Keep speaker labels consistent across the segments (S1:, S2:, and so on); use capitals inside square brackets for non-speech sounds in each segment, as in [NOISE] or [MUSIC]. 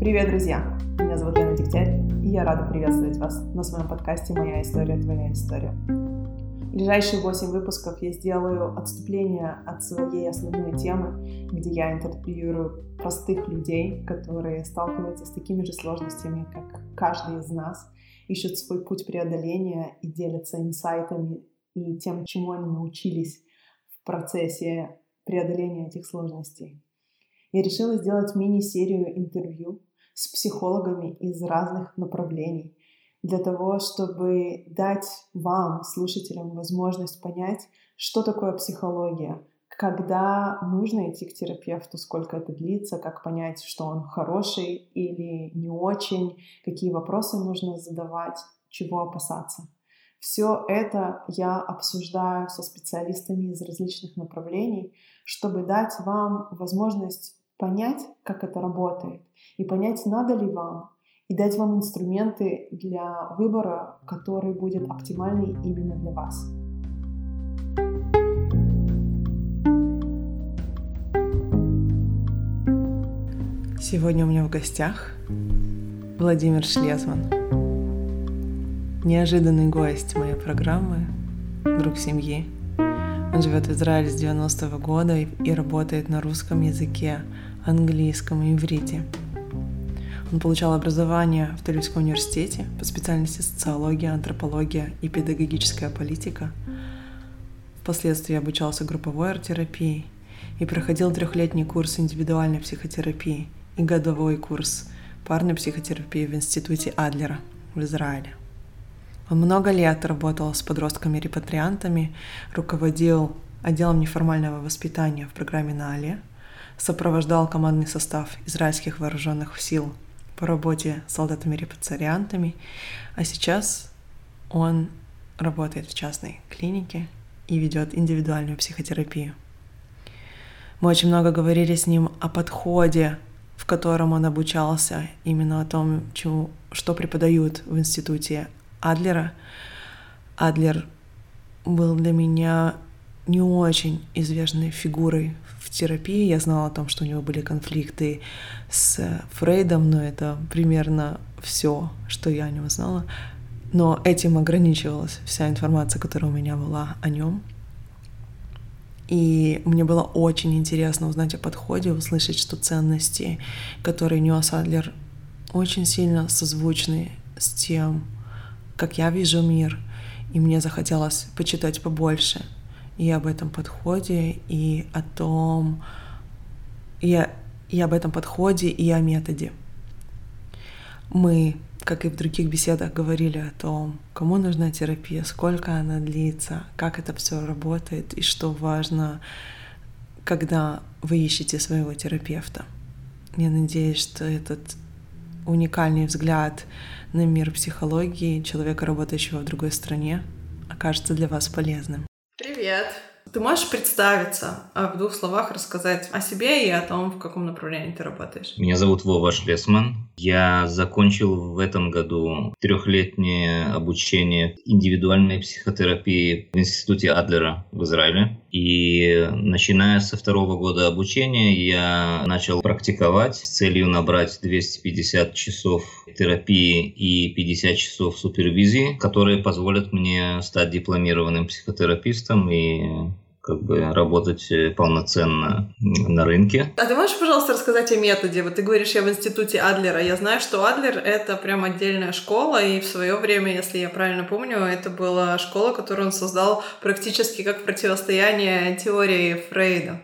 S1: Привет, друзья! Меня зовут Лена Дегтярь, и я рада приветствовать вас на своем подкасте «Моя история, твоя история». В ближайшие 8 выпусков я сделаю отступление от своей основной темы, где я интервьюирую простых людей, которые сталкиваются с такими же сложностями, как каждый из нас, ищут свой путь преодоления и делятся инсайтами и тем, чему они научились в процессе преодоления этих сложностей. Я решила сделать мини-серию интервью с психологами из разных направлений для того, чтобы дать вам, слушателям, возможность понять, что такое психология, когда нужно идти к терапевту, сколько это длится, как понять, что он хороший или не очень, какие вопросы нужно задавать, чего опасаться. Все это я обсуждаю со специалистами из различных направлений, чтобы дать вам возможность понять, как это работает, и понять, надо ли вам, и дать вам инструменты для выбора, который будет оптимальный именно для вас. Сегодня у меня в гостях Владимир Шлезман. Неожиданный гость моей программы, друг семьи. Он живет в Израиле с 90-го года и работает на русском языке, английском и иврите. Он получал образование в Тульском университете по специальности социология, антропология и педагогическая политика. Впоследствии обучался групповой арт-терапии и проходил трехлетний курс индивидуальной психотерапии и годовой курс парной психотерапии в Институте Адлера в Израиле. Он много лет работал с подростками-репатриантами, руководил отделом неформального воспитания в программе НАЛЕ, сопровождал командный состав израильских вооруженных сил по работе с солдатами-репатриантами, а сейчас он работает в частной клинике и ведет индивидуальную психотерапию. Мы очень много говорили с ним о подходе, в котором он обучался, именно о том, чему, что преподают в институте Адлера. Адлер был для меня не очень известной фигурой в терапии. Я знала о том, что у него были конфликты с Фрейдом, но это примерно все, что я о нем знала. Но этим ограничивалась вся информация, которая у меня была о нем. И мне было очень интересно узнать о подходе, услышать, что ценности, которые нес Адлер, очень сильно созвучны с тем, как я вижу мир. И мне захотелось почитать побольше — и об этом подходе, и о том, и, и об этом подходе, и о методе. Мы, как и в других беседах, говорили о том, кому нужна терапия, сколько она длится, как это все работает и что важно, когда вы ищете своего терапевта. Я надеюсь, что этот уникальный взгляд на мир психологии человека, работающего в другой стране, окажется для вас полезным. Привет! Ты можешь представиться, а в двух словах рассказать о себе и о том, в каком направлении ты работаешь?
S2: Меня зовут Вова Шлесман. Я закончил в этом году трехлетнее обучение индивидуальной психотерапии в Институте Адлера в Израиле. И начиная со второго года обучения я начал практиковать с целью набрать 250 часов терапии и 50 часов супервизии, которые позволят мне стать дипломированным психотерапевтом и как бы работать э, полноценно на рынке.
S1: А ты можешь, пожалуйста, рассказать о методе? Вот ты говоришь, я в институте Адлера. Я знаю, что Адлер — это прям отдельная школа, и в свое время, если я правильно помню, это была школа, которую он создал практически как противостояние теории Фрейда.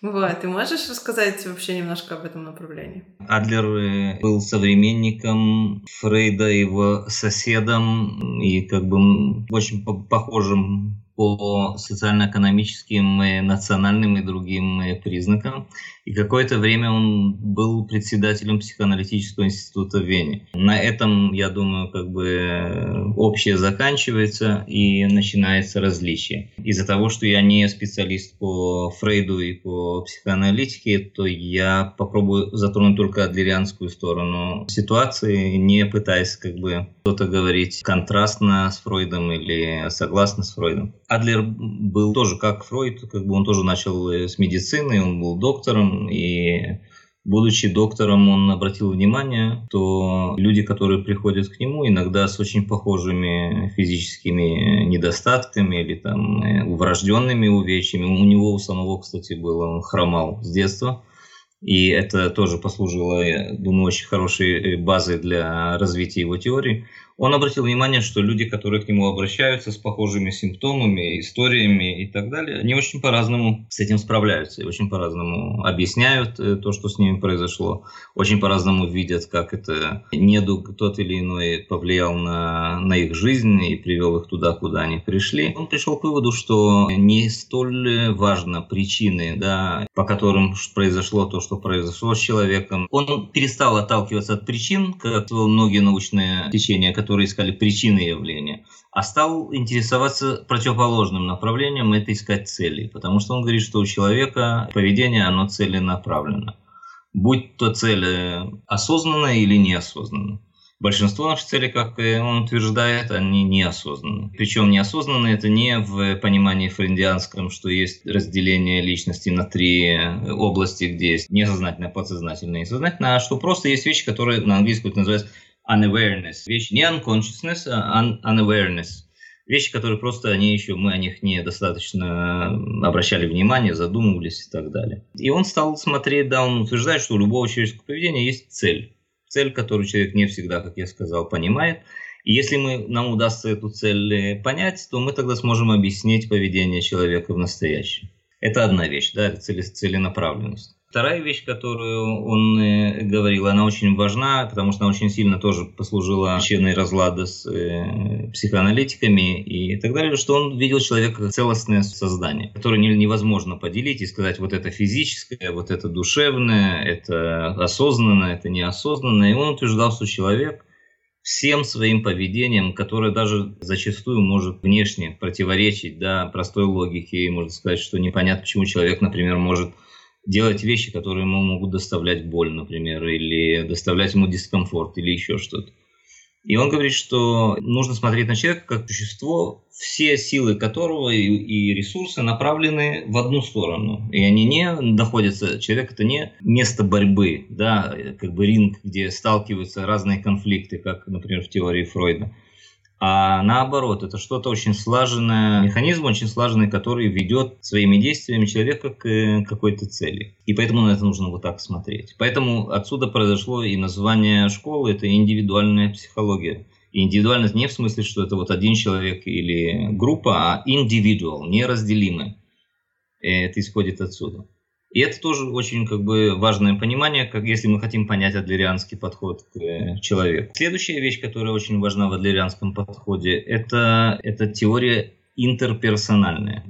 S1: Вот, ты можешь рассказать вообще немножко об этом направлении?
S2: Адлер э, был современником Фрейда, его соседом и как бы очень похожим по социально-экономическим, национальным и другим э, признакам. И какое-то время он был председателем психоаналитического института в Вене. На этом, я думаю, как бы э, общее заканчивается и начинается различие. Из-за того, что я не специалист по Фрейду и по психоаналитике, то я попробую затронуть только адлерианскую сторону ситуации, не пытаясь как бы что-то говорить контрастно с Фройдом или согласно с Фройдом. Адлер был тоже как Фройд, как бы он тоже начал э, с медицины, он был доктором и Будучи доктором, он обратил внимание, что люди, которые приходят к нему, иногда с очень похожими физическими недостатками или там э, врожденными увечьями. У него у самого, кстати, было, он хромал с детства. И это тоже послужило, я думаю, очень хорошей э, базой для развития его теории. Он обратил внимание, что люди, которые к нему обращаются с похожими симптомами, историями и так далее, они очень по-разному с этим справляются и очень по-разному объясняют э, то, что с ними произошло, очень по-разному видят, как это недуг тот или иной повлиял на, на их жизнь и привел их туда, куда они пришли. Он пришел к выводу, что не столь важно причины, да, по которым произошло то, что произошло с человеком. Он перестал отталкиваться от причин, как многие научные течения, которые искали причины явления, а стал интересоваться противоположным направлением, это искать цели. Потому что он говорит, что у человека поведение, оно целенаправленно. Будь то цель осознанная или неосознанная. Большинство наших целей, как он утверждает, они неосознанны. Причем неосознанны это не в понимании френдианском, что есть разделение личности на три области, где есть несознательное, подсознательное и сознательное, а что просто есть вещи, которые на английском это называется unawareness. Вещи не unconsciousness, а un unawareness. Вещи, которые просто они еще, мы о них недостаточно обращали внимание, задумывались и так далее. И он стал смотреть, да, он утверждает, что у любого человеческого поведения есть цель. Цель, которую человек не всегда, как я сказал, понимает. И если мы, нам удастся эту цель понять, то мы тогда сможем объяснить поведение человека в настоящем. Это одна вещь, да, целенаправленность. Вторая вещь, которую он э, говорил, она очень важна, потому что она очень сильно тоже послужила причиной разлада с э, психоаналитиками и так далее, что он видел человека как целостное создание, которое невозможно поделить и сказать, вот это физическое, вот это душевное, это осознанное, это неосознанное. И он утверждал, что человек всем своим поведением, которое даже зачастую может внешне противоречить да, простой логике. И можно сказать, что непонятно, почему человек, например, может делать вещи, которые ему могут доставлять боль, например, или доставлять ему дискомфорт, или еще что-то. И он говорит, что нужно смотреть на человека как существо, все силы которого и, и ресурсы направлены в одну сторону. И они не находятся, человек это не место борьбы, да, как бы ринг, где сталкиваются разные конфликты, как, например, в теории Фройда а наоборот, это что-то очень слаженное, механизм очень слаженный, который ведет своими действиями человека к э, какой-то цели. И поэтому на это нужно вот так смотреть. Поэтому отсюда произошло и название школы, это индивидуальная психология. Индивидуальность не в смысле, что это вот один человек или группа, а индивидуал, неразделимый. Это исходит отсюда. И это тоже очень как бы важное понимание, как если мы хотим понять адлерианский подход к э, человеку. Следующая вещь, которая очень важна в адлерианском подходе, это, это теория интерперсональная.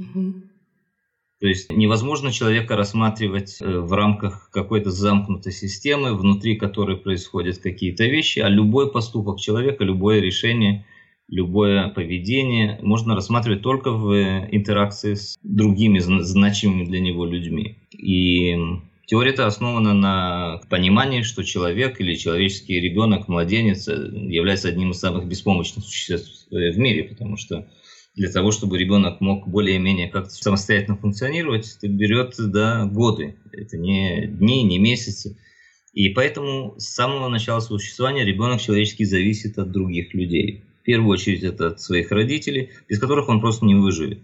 S2: То есть невозможно человека рассматривать э, в рамках какой-то замкнутой системы, внутри которой происходят какие-то вещи, а любой поступок человека, любое решение – любое поведение можно рассматривать только в интеракции с другими значимыми для него людьми. И теория это основана на понимании, что человек или человеческий ребенок, младенец, является одним из самых беспомощных существ в мире, потому что для того, чтобы ребенок мог более-менее как-то самостоятельно функционировать, это берет да, годы. Это не дни, не месяцы. И поэтому с самого начала существования ребенок человеческий зависит от других людей первую очередь это от своих родителей, без которых он просто не выживет.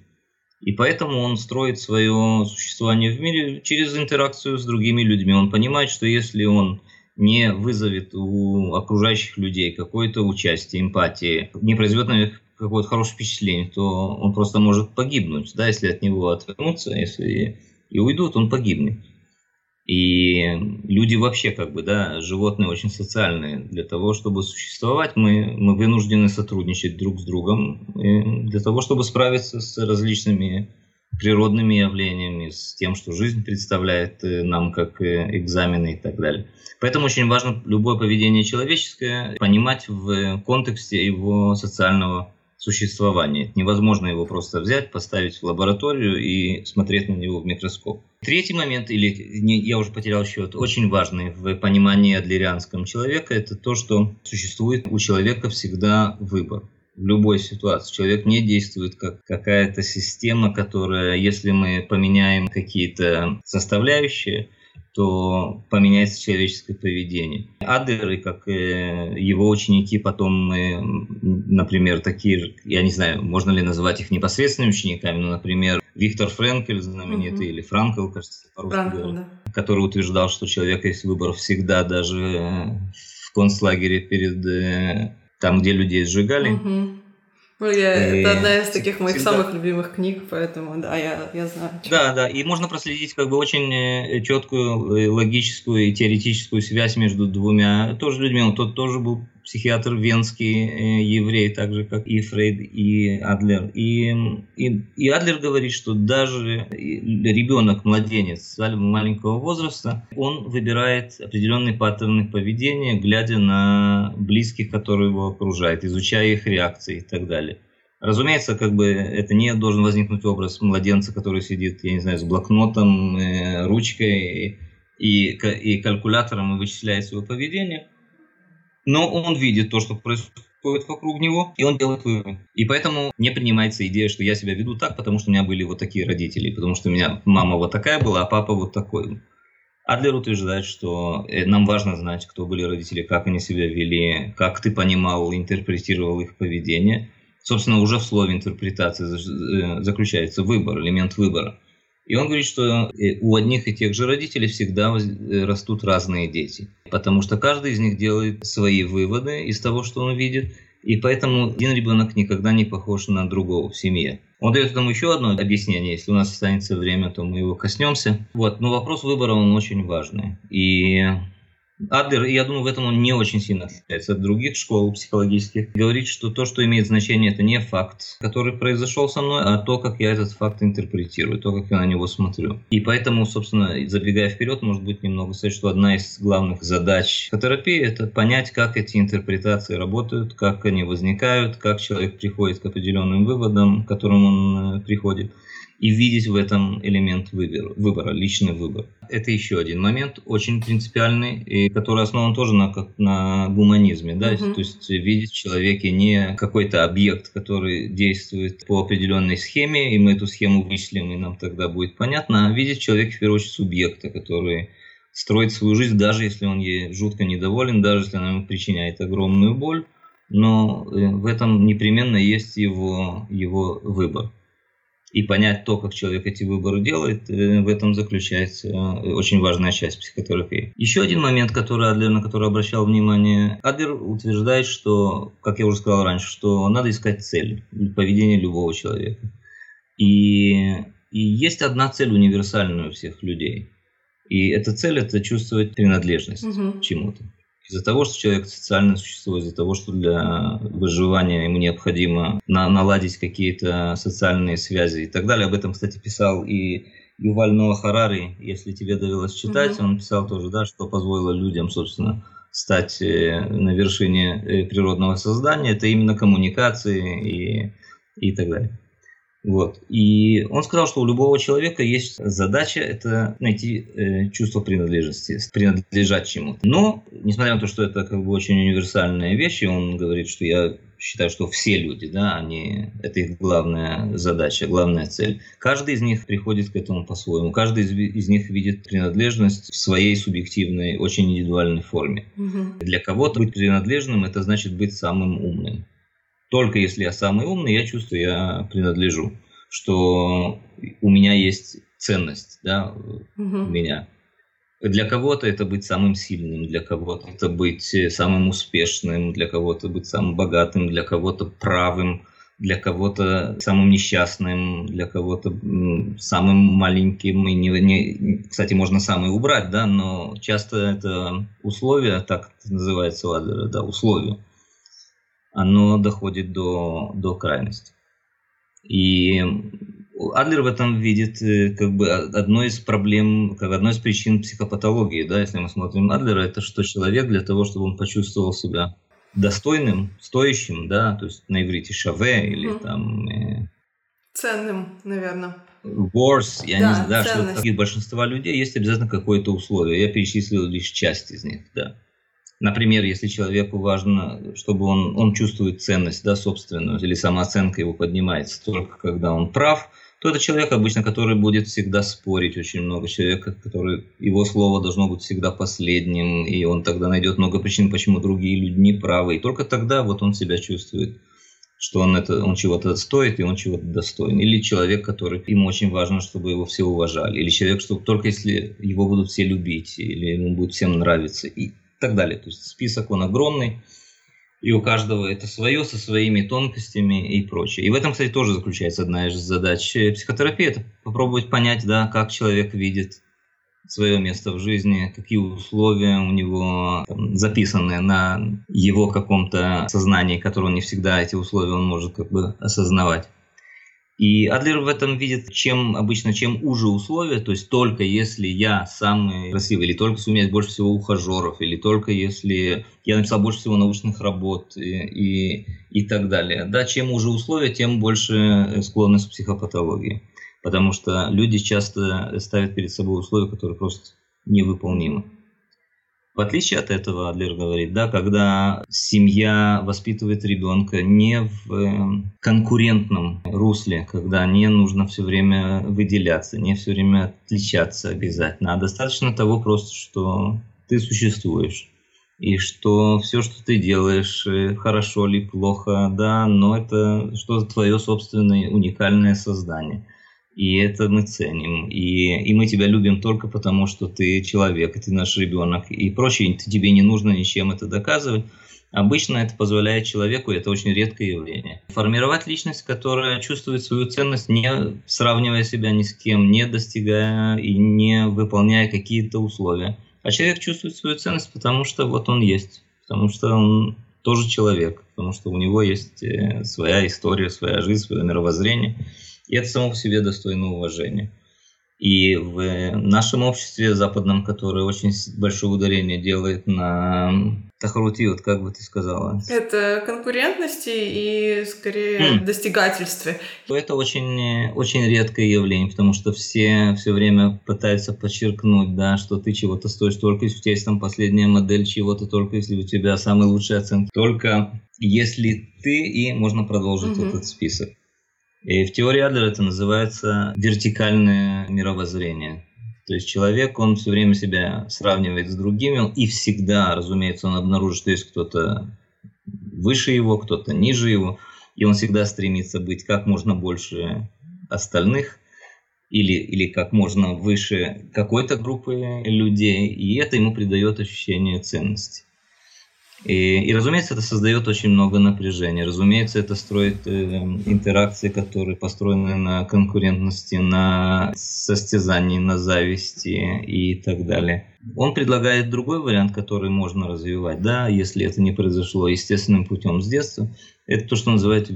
S2: И поэтому он строит свое существование в мире через интеракцию с другими людьми. Он понимает, что если он не вызовет у окружающих людей какое-то участие, эмпатии, не произведет на них какое-то хорошее впечатление, то он просто может погибнуть. Да, если от него отвернуться, если и уйдут, он погибнет. И люди вообще, как бы, да, животные очень социальные. Для того, чтобы существовать, мы, мы вынуждены сотрудничать друг с другом для того, чтобы справиться с различными природными явлениями, с тем, что жизнь представляет э, нам как э, экзамены и так далее. Поэтому очень важно любое поведение человеческое понимать в контексте его социального существования. Невозможно его просто взять, поставить в лабораторию и смотреть на него в микроскоп. Третий момент, или не, я уже потерял счет, очень важный в понимании адлерианском человека, это то, что существует у человека всегда выбор в любой ситуации. Человек не действует как какая-то система, которая, если мы поменяем какие-то составляющие, то поменяется человеческое поведение. Адлер и как э, его ученики потом, э, например, такие, я не знаю, можно ли называть их непосредственными учениками, но, например, Виктор Френкель знаменитый, угу. или Франкл, кажется, по-русски Франкл, да. который утверждал, что у человека есть выбор всегда, даже в концлагере перед там, где людей сжигали.
S1: Угу. Ну, я, и это одна из таких моих всегда... самых любимых книг, поэтому да, я, я знаю.
S2: Да, да, и можно проследить как бы очень э, четкую э, логическую и теоретическую связь между двумя тоже людьми. Он тот тоже был психиатр венский, э, еврей, так же как и Фрейд, и Адлер. И, и, и Адлер говорит, что даже ребенок, младенец маленького возраста, он выбирает определенные паттерны поведения, глядя на близких, которые его окружают, изучая их реакции и так далее. Разумеется, как бы это не должен возникнуть образ младенца, который сидит, я не знаю, с блокнотом, э, ручкой и, и калькулятором и вычисляет свое поведение но он видит то, что происходит вокруг него, и он делает вывод. И поэтому не принимается идея, что я себя веду так, потому что у меня были вот такие родители, потому что у меня мама вот такая была, а папа вот такой. Адлер утверждает, что э, нам важно знать, кто были родители, как они себя вели, как ты понимал, интерпретировал их поведение. Собственно, уже в слове интерпретации э, заключается выбор, элемент выбора. И он говорит, что э, у одних и тех же родителей всегда э, растут разные дети, потому что каждый из них делает свои выводы из того, что он видит, и поэтому один ребенок никогда не похож на другого в семье. Он дает этому еще одно объяснение. Если у нас останется время, то мы его коснемся. Вот. Но вопрос выбора, он очень важный. И Адлер, я думаю, в этом он не очень сильно отличается от других школ психологических. Говорит, что то, что имеет значение, это не факт, который произошел со мной, а то, как я этот факт интерпретирую, то, как я на него смотрю. И поэтому, собственно, забегая вперед, может быть, немного сказать, что одна из главных задач терапии – это понять, как эти интерпретации работают, как они возникают, как человек приходит к определенным выводам, к которым он э, приходит и видеть в этом элемент выбора, выбора, личный выбор. Это еще один момент, очень принципиальный, и который основан тоже на, на гуманизме. Да? Uh-huh. То есть видеть в человеке не какой-то объект, который действует по определенной схеме, и мы эту схему вычислим, и нам тогда будет понятно, а видеть в человеке в первую очередь субъекта, который строит свою жизнь, даже если он ей жутко недоволен, даже если она ему причиняет огромную боль, но э, в этом непременно есть его, его выбор и понять то, как человек эти выборы делает, э, в этом заключается э, очень важная часть психотерапии. Еще один момент, который Адлер, на который обращал внимание, Адлер утверждает, что, как я уже сказал раньше, что надо искать цель поведения любого человека. И, и есть одна цель универсальная у всех людей. И эта цель – это чувствовать принадлежность угу. к чему-то. Из-за того, что человек социальное существо, из-за того, что для выживания ему необходимо на, наладить какие-то социальные связи и так далее. Об этом, кстати, писал и Юваль Ноа Харари, если тебе довелось читать, mm-hmm. он писал тоже, да, что позволило людям, собственно, стать э, на вершине э, природного создания. Это именно коммуникации и, и так далее. Вот. И он сказал, что у любого человека есть задача это найти э, чувство принадлежности, принадлежать чему-то. Но, несмотря на то, что это как бы очень универсальная вещь, и он говорит, что я считаю, что все люди, да, они, это их главная задача, главная цель. Каждый из них приходит к этому по-своему. Каждый из, из них видит принадлежность в своей субъективной, очень индивидуальной форме. Угу. Для кого-то быть принадлежным – это значит быть самым умным. Только если я самый умный, я чувствую, я принадлежу, что у меня есть ценность, да, угу. у меня. Для кого-то это быть самым сильным, для кого-то это быть самым успешным, для кого-то быть самым богатым, для кого-то правым, для кого-то самым несчастным, для кого-то самым маленьким. И не, не, кстати, можно самый убрать, да, но часто это условие, так называется у Адлера, да, условие оно доходит до, до крайности. И Адлер в этом видит э, как бы одной из проблем, как одной из причин психопатологии, да, если мы смотрим Адлера, это что человек для того, чтобы он почувствовал себя достойным, стоящим, да, то есть на иврите шаве или mm. там... Э,
S1: Ценным, наверное.
S2: Worse, я да, не знаю, да, что у большинства людей есть обязательно какое-то условие. Я перечислил лишь часть из них, да. Например, если человеку важно, чтобы он, он чувствует ценность да, собственную, или самооценка его поднимается только когда он прав, то это человек обычно, который будет всегда спорить очень много. Человек, который его слово должно быть всегда последним, и он тогда найдет много причин, почему другие люди не правы. И только тогда вот он себя чувствует что он, это, он чего-то стоит и он чего-то достоин. Или человек, который ему очень важно, чтобы его все уважали. Или человек, что только если его будут все любить, или ему будет всем нравиться и так далее. То есть список он огромный. И у каждого это свое, со своими тонкостями и прочее. И в этом, кстати, тоже заключается одна из задач психотерапии. Это попробовать понять, да, как человек видит свое место в жизни, какие условия у него там, записаны на его каком-то сознании, которое не всегда эти условия он может как бы осознавать. И Адлер в этом видит, чем обычно, чем уже условия, то есть только если я самый красивый, или только если у меня есть больше всего ухажеров, или только если я написал больше всего научных работ и, и, и так далее. Да, чем уже условия, тем больше склонность к психопатологии потому что люди часто ставят перед собой условия, которые просто невыполнимы. В отличие от этого, Адлер говорит, да, когда семья воспитывает ребенка не в э, конкурентном русле, когда не нужно все время выделяться, не все время отличаться обязательно, а достаточно того просто, что ты существуешь, и что все, что ты делаешь, э, хорошо ли, плохо, да, но это что-то твое собственное уникальное создание – и это мы ценим. И, и мы тебя любим только потому, что ты человек, и ты наш ребенок, и прочее. Тебе не нужно ничем это доказывать. Обычно это позволяет человеку, и это очень редкое явление, формировать личность, которая чувствует свою ценность, не сравнивая себя ни с кем, не достигая и не выполняя какие-то условия. А человек чувствует свою ценность, потому что вот он есть, потому что он тоже человек, потому что у него есть э, своя история, своя жизнь, свое мировоззрение. И это само по себе достойно уважения. И в нашем обществе западном, которое очень большое ударение делает на тахарути, вот как бы ты сказала?
S1: Это конкурентности и скорее mm. достигательстве.
S2: Это очень, очень редкое явление, потому что все все время пытаются подчеркнуть, да, что ты чего-то стоишь только если у тебя есть там последняя модель чего-то, только если у тебя самые лучшие оценки, только если ты, и можно продолжить mm-hmm. этот список. И в теории Адлера это называется вертикальное мировоззрение. То есть человек, он все время себя сравнивает с другими, и всегда, разумеется, он обнаружит, что есть кто-то выше его, кто-то ниже его, и он всегда стремится быть как можно больше остальных, или, или как можно выше какой-то группы людей, и это ему придает ощущение ценности. И, и, разумеется, это создает очень много напряжения. Разумеется, это строит э, интеракции, которые построены на конкурентности, на состязании, на зависти и так далее. Он предлагает другой вариант, который можно развивать, да, если это не произошло естественным путем с детства. Это то, что называют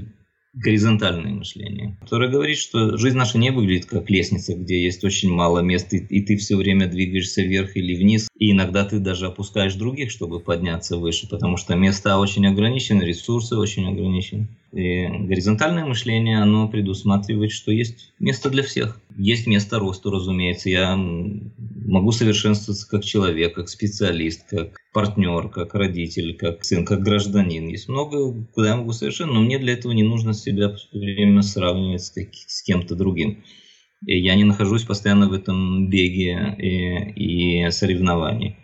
S2: горизонтальное мышление, которое говорит, что жизнь наша не выглядит как лестница, где есть очень мало мест, и, и ты все время двигаешься вверх или вниз, и иногда ты даже опускаешь других, чтобы подняться выше, потому что места очень ограничены, ресурсы очень ограничены. И горизонтальное мышление, оно предусматривает, что есть место для всех. Есть место росту, разумеется. Я могу совершенствоваться как человек, как специалист, как партнер, как родитель, как сын, как гражданин. Есть много, куда я могу совершенно, но мне для этого не нужно себя все время сравнивать с, как, с кем-то другим. И я не нахожусь постоянно в этом беге и, и соревновании.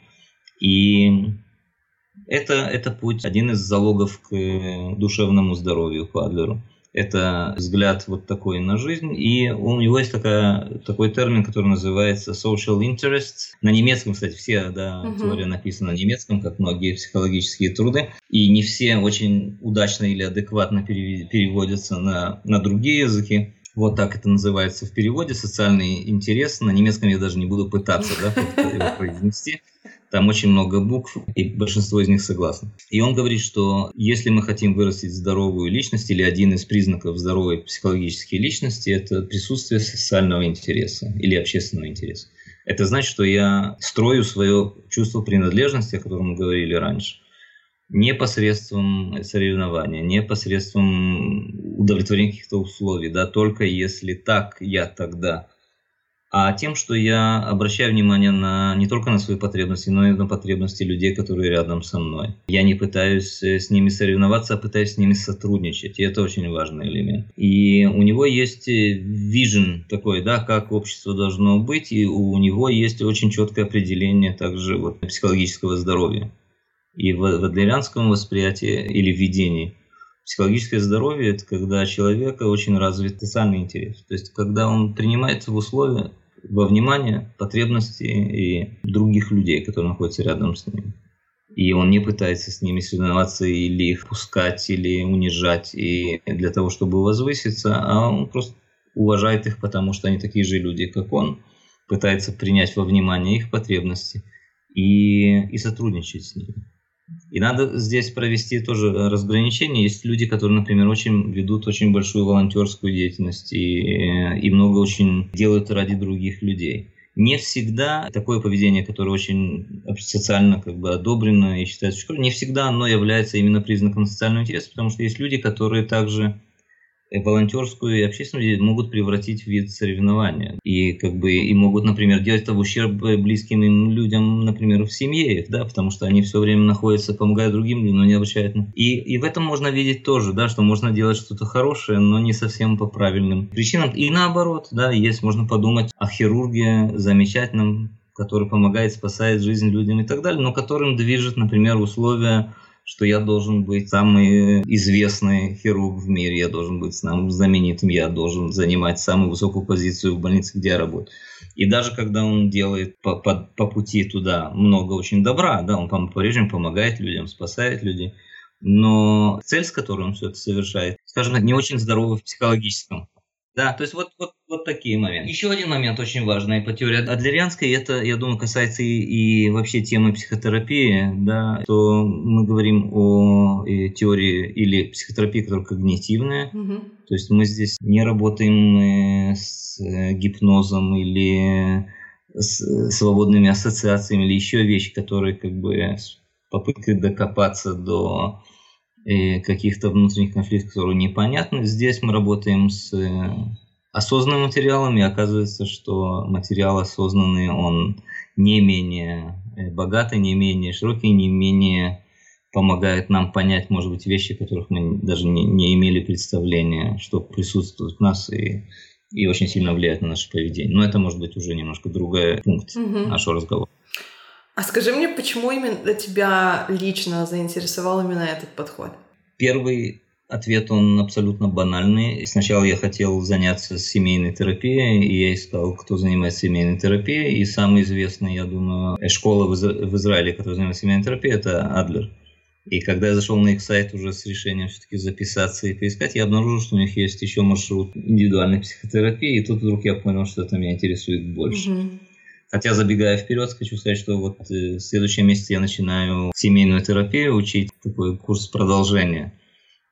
S2: И это, это путь, один из залогов к душевному здоровью по Адлеру. Это взгляд вот такой на жизнь. И у него есть такая, такой термин, который называется social interest. На немецком, кстати, все, да, угу. теория написана на немецком, как многие психологические труды. И не все очень удачно или адекватно переводятся на, на другие языки. Вот так это называется в переводе, социальный интерес. На немецком я даже не буду пытаться да, [LAUGHS] его произнести. Там очень много букв, и большинство из них согласны. И он говорит, что если мы хотим вырастить здоровую личность, или один из признаков здоровой психологической личности, это присутствие социального интереса или общественного интереса. Это значит, что я строю свое чувство принадлежности, о котором мы говорили раньше, не посредством соревнования, не посредством удовлетворения каких-то условий, да, только если так я тогда а тем, что я обращаю внимание на не только на свои потребности, но и на потребности людей, которые рядом со мной. Я не пытаюсь э, с ними соревноваться, а пытаюсь с ними сотрудничать, и это очень важный элемент. И у него есть вижен такой, да, как общество должно быть, и у него есть очень четкое определение также вот психологического здоровья. И в, в адлерианском восприятии или видении Психологическое здоровье – это когда человека очень развит социальный интерес. То есть, когда он принимается в условия, во внимание потребности и других людей, которые находятся рядом с ним. И он не пытается с ними соревноваться или их пускать, или унижать и для того, чтобы возвыситься, а он просто уважает их, потому что они такие же люди, как он, пытается принять во внимание их потребности и, и сотрудничать с ними. И надо здесь провести тоже разграничение. Есть люди, которые, например, очень ведут очень большую волонтерскую деятельность и, и много очень делают ради других людей. Не всегда такое поведение, которое очень социально как бы одобрено и считается не всегда оно является именно признаком социального интереса, потому что есть люди, которые также волонтерскую и общественную деятельность могут превратить в вид соревнования. И как бы и могут, например, делать это в ущерб близким им людям, например, в семье их, да, потому что они все время находятся, помогают другим людям, но не обращают. И, и в этом можно видеть тоже, да, что можно делать что-то хорошее, но не совсем по правильным причинам. И наоборот, да, есть, можно подумать о хирурге замечательном, который помогает, спасает жизнь людям и так далее, но которым движет, например, условия что я должен быть самый известный хирург в мире, я должен быть самым знаменитым, я должен занимать самую высокую позицию в больнице, где я работаю. И даже когда он делает по, по, по пути туда много очень добра, да, он по-прежнему помогает людям, спасает людей, но цель, с которой он все это совершает, скажем так, не очень здорова в психологическом да, то есть вот, вот, вот такие моменты. Еще один момент очень важный по теории Адлерианской, это, я думаю, касается и, и вообще темы психотерапии, да, то мы говорим о теории или психотерапии, которая когнитивная, угу. то есть мы здесь не работаем э, с э, гипнозом или с свободными ассоциациями или еще вещи, которые как бы с попыткой докопаться до каких-то внутренних конфликтов, которые непонятны. Здесь мы работаем с э, осознанным материалом, и оказывается, что материал осознанный, он не менее э, богатый, не менее широкий, не менее помогает нам понять, может быть, вещи, которых мы даже не, не имели представления, что присутствуют в нас и, и очень сильно влияет на наше поведение. Но это может быть уже немножко другой пункт угу. нашего разговора.
S1: А скажи мне, почему именно тебя лично заинтересовал именно этот подход?
S2: Первый ответ, он абсолютно банальный. Сначала я хотел заняться семейной терапией, и я искал, кто занимается семейной терапией. И самый известный, я думаю, школа в, Изра- в Израиле, которая занимается семейной терапией, это Адлер. И когда я зашел на их сайт уже с решением все-таки записаться и поискать, я обнаружил, что у них есть еще маршрут индивидуальной психотерапии, и тут вдруг я понял, что это меня интересует больше. Mm-hmm. Хотя, забегая вперед, хочу сказать, что вот э, в следующем месяце я начинаю семейную терапию учить, такой курс продолжения.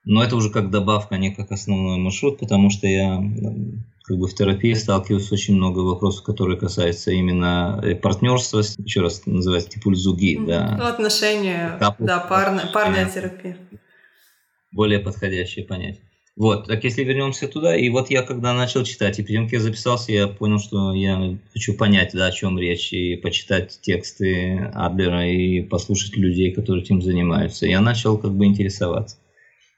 S2: Но это уже как добавка, а не как основной маршрут, потому что я как бы в терапии сталкиваюсь с очень много вопросов, которые касаются именно э, партнерства, еще раз называется типа зуги, mm-hmm. да.
S1: Ну, отношения, Капл, да, парная, парная терапия.
S2: Более подходящее понятие. Вот, так если вернемся туда, и вот я когда начал читать, и прям я записался, я понял, что я хочу понять, да, о чем речь, и почитать тексты Адлера, и послушать людей, которые этим занимаются. Я начал как бы интересоваться.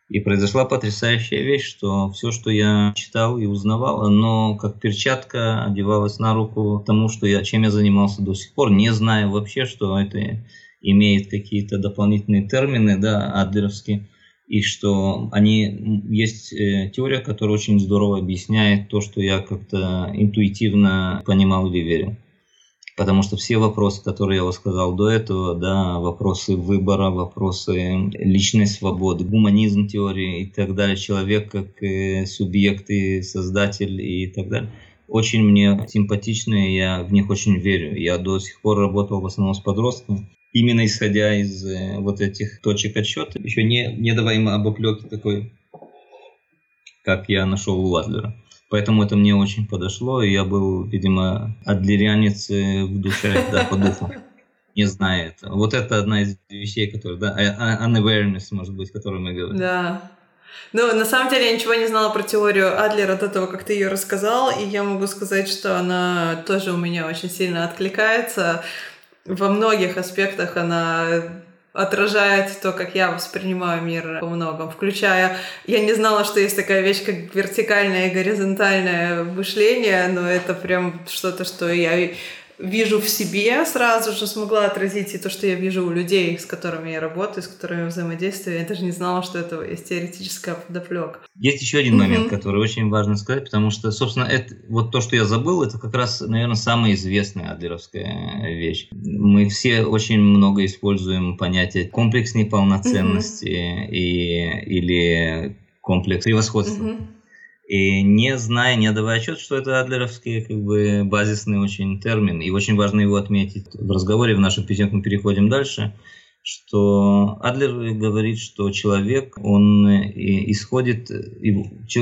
S2: И произошла потрясающая вещь, что все, что я читал и узнавал, оно как перчатка одевалось на руку тому, что я, чем я занимался до сих пор, не зная вообще, что это имеет какие-то дополнительные термины, да, адлеровские и что они есть э, теория, которая очень здорово объясняет то, что я как-то интуитивно понимал или верил. Потому что все вопросы, которые я сказал до этого, да, вопросы выбора, вопросы личной свободы, гуманизм теории и так далее, человек как э, субъект и создатель и так далее, очень мне симпатичны, я в них очень верю. Я до сих пор работал в основном с подростками, именно исходя из э, вот этих точек отсчета, еще не, не давая им обоплеки такой, как я нашел у Адлера. Поэтому это мне очень подошло, и я был, видимо, адлерянец э, в душе, да, по духу. Не знаю это. Вот это одна из вещей, которые, да, а, а, unawareness, может быть, которую мы говорим.
S1: Да. Ну, на самом деле я ничего не знала про теорию Адлера до того, как ты ее рассказал, и я могу сказать, что она тоже у меня очень сильно откликается. Во многих аспектах она отражает то, как я воспринимаю мир по многом, включая... Я не знала, что есть такая вещь, как вертикальное и горизонтальное мышление, но это прям что-то, что я вижу в себе сразу же, смогла отразить и то, что я вижу у людей, с которыми я работаю, с которыми я взаимодействую. Я даже не знала, что это есть теоретическая подоплека.
S2: Есть еще один момент, который очень важно сказать, потому что, собственно, это, вот то, что я забыл, это как раз, наверное, самая известная адлеровская вещь. Мы все очень много используем понятие комплексной полноценности и, или комплекс превосходства. И не зная, не давая отчет, что это адлеровский как бы базисный очень термин, и очень важно его отметить. В разговоре в нашем письме, мы переходим дальше – что Адлер говорит, что человек, он э, исходит,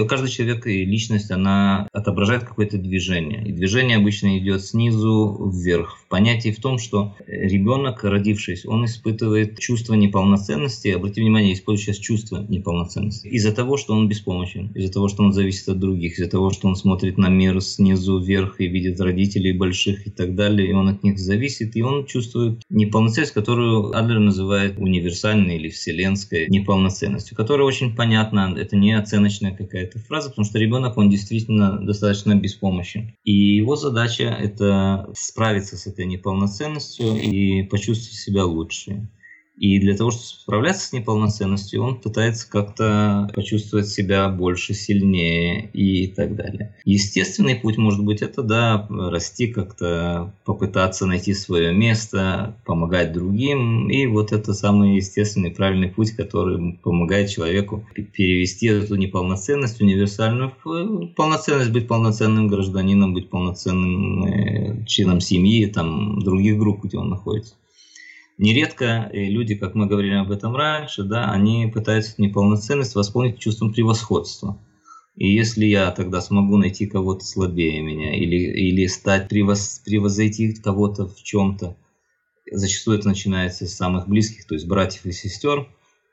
S2: каждый человек и личность, она отображает какое-то движение. И движение обычно идет снизу вверх. В понятии в том, что ребенок, родившись, он испытывает чувство неполноценности. Обратите внимание, использую сейчас чувство неполноценности. Из-за того, что он беспомощен, из-за того, что он зависит от других, из-за того, что он смотрит на мир снизу вверх и видит родителей больших и так далее, и он от них зависит, и он чувствует неполноценность, которую Адлер называет универсальной или вселенской неполноценностью, которая очень понятна, это не оценочная какая-то фраза, потому что ребенок, он действительно достаточно беспомощен. И его задача – это справиться с этой неполноценностью и почувствовать себя лучше. И для того, чтобы справляться с неполноценностью, он пытается как-то почувствовать себя больше, сильнее и так далее. Естественный путь, может быть, это, да, расти как-то, попытаться найти свое место, помогать другим. И вот это самый естественный, правильный путь, который помогает человеку перевести эту неполноценность универсальную в полноценность, быть полноценным гражданином, быть полноценным э, членом семьи, там, других групп, где он находится. Нередко э, люди, как мы говорили об этом раньше, да, они пытаются неполноценность восполнить чувством превосходства. И если я тогда смогу найти кого-то слабее меня или, или стать превоз, превозойти кого-то в чем-то, зачастую это начинается с самых близких, то есть братьев и сестер,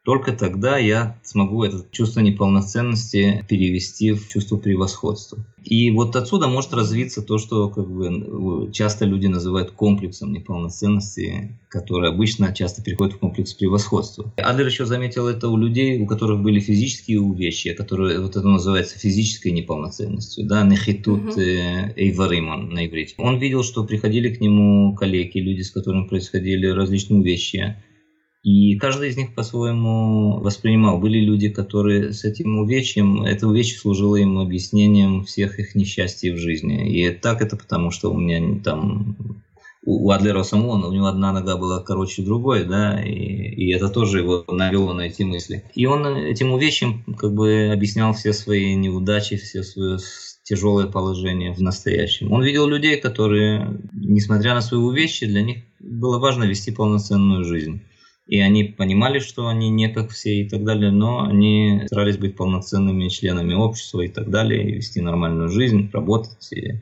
S2: только тогда я смогу это чувство неполноценности перевести в чувство превосходства. И вот отсюда может развиться то, что как бы, часто люди называют комплексом неполноценности, который обычно часто переходит в комплекс превосходства. Адлер еще заметил это у людей, у которых были физические увечья, которые вот это называется физической неполноценностью, да, нехитут э, эйваримон на иврите. Он видел, что приходили к нему коллеги, люди, с которыми происходили различные увечья, и каждый из них по-своему воспринимал. Были люди, которые с этим увечьем, это увечье служило им объяснением всех их несчастий в жизни. И так это потому, что у меня там у Адлера самого, у него одна нога была короче другой, да, и, и это тоже его навело на эти мысли. И он этим увечьем как бы объяснял все свои неудачи, все свое тяжелое положение в настоящем. Он видел людей, которые, несмотря на свои увечья, для них было важно вести полноценную жизнь и они понимали, что они не как все и так далее, но они старались быть полноценными членами общества и так далее, и вести нормальную жизнь, работать, и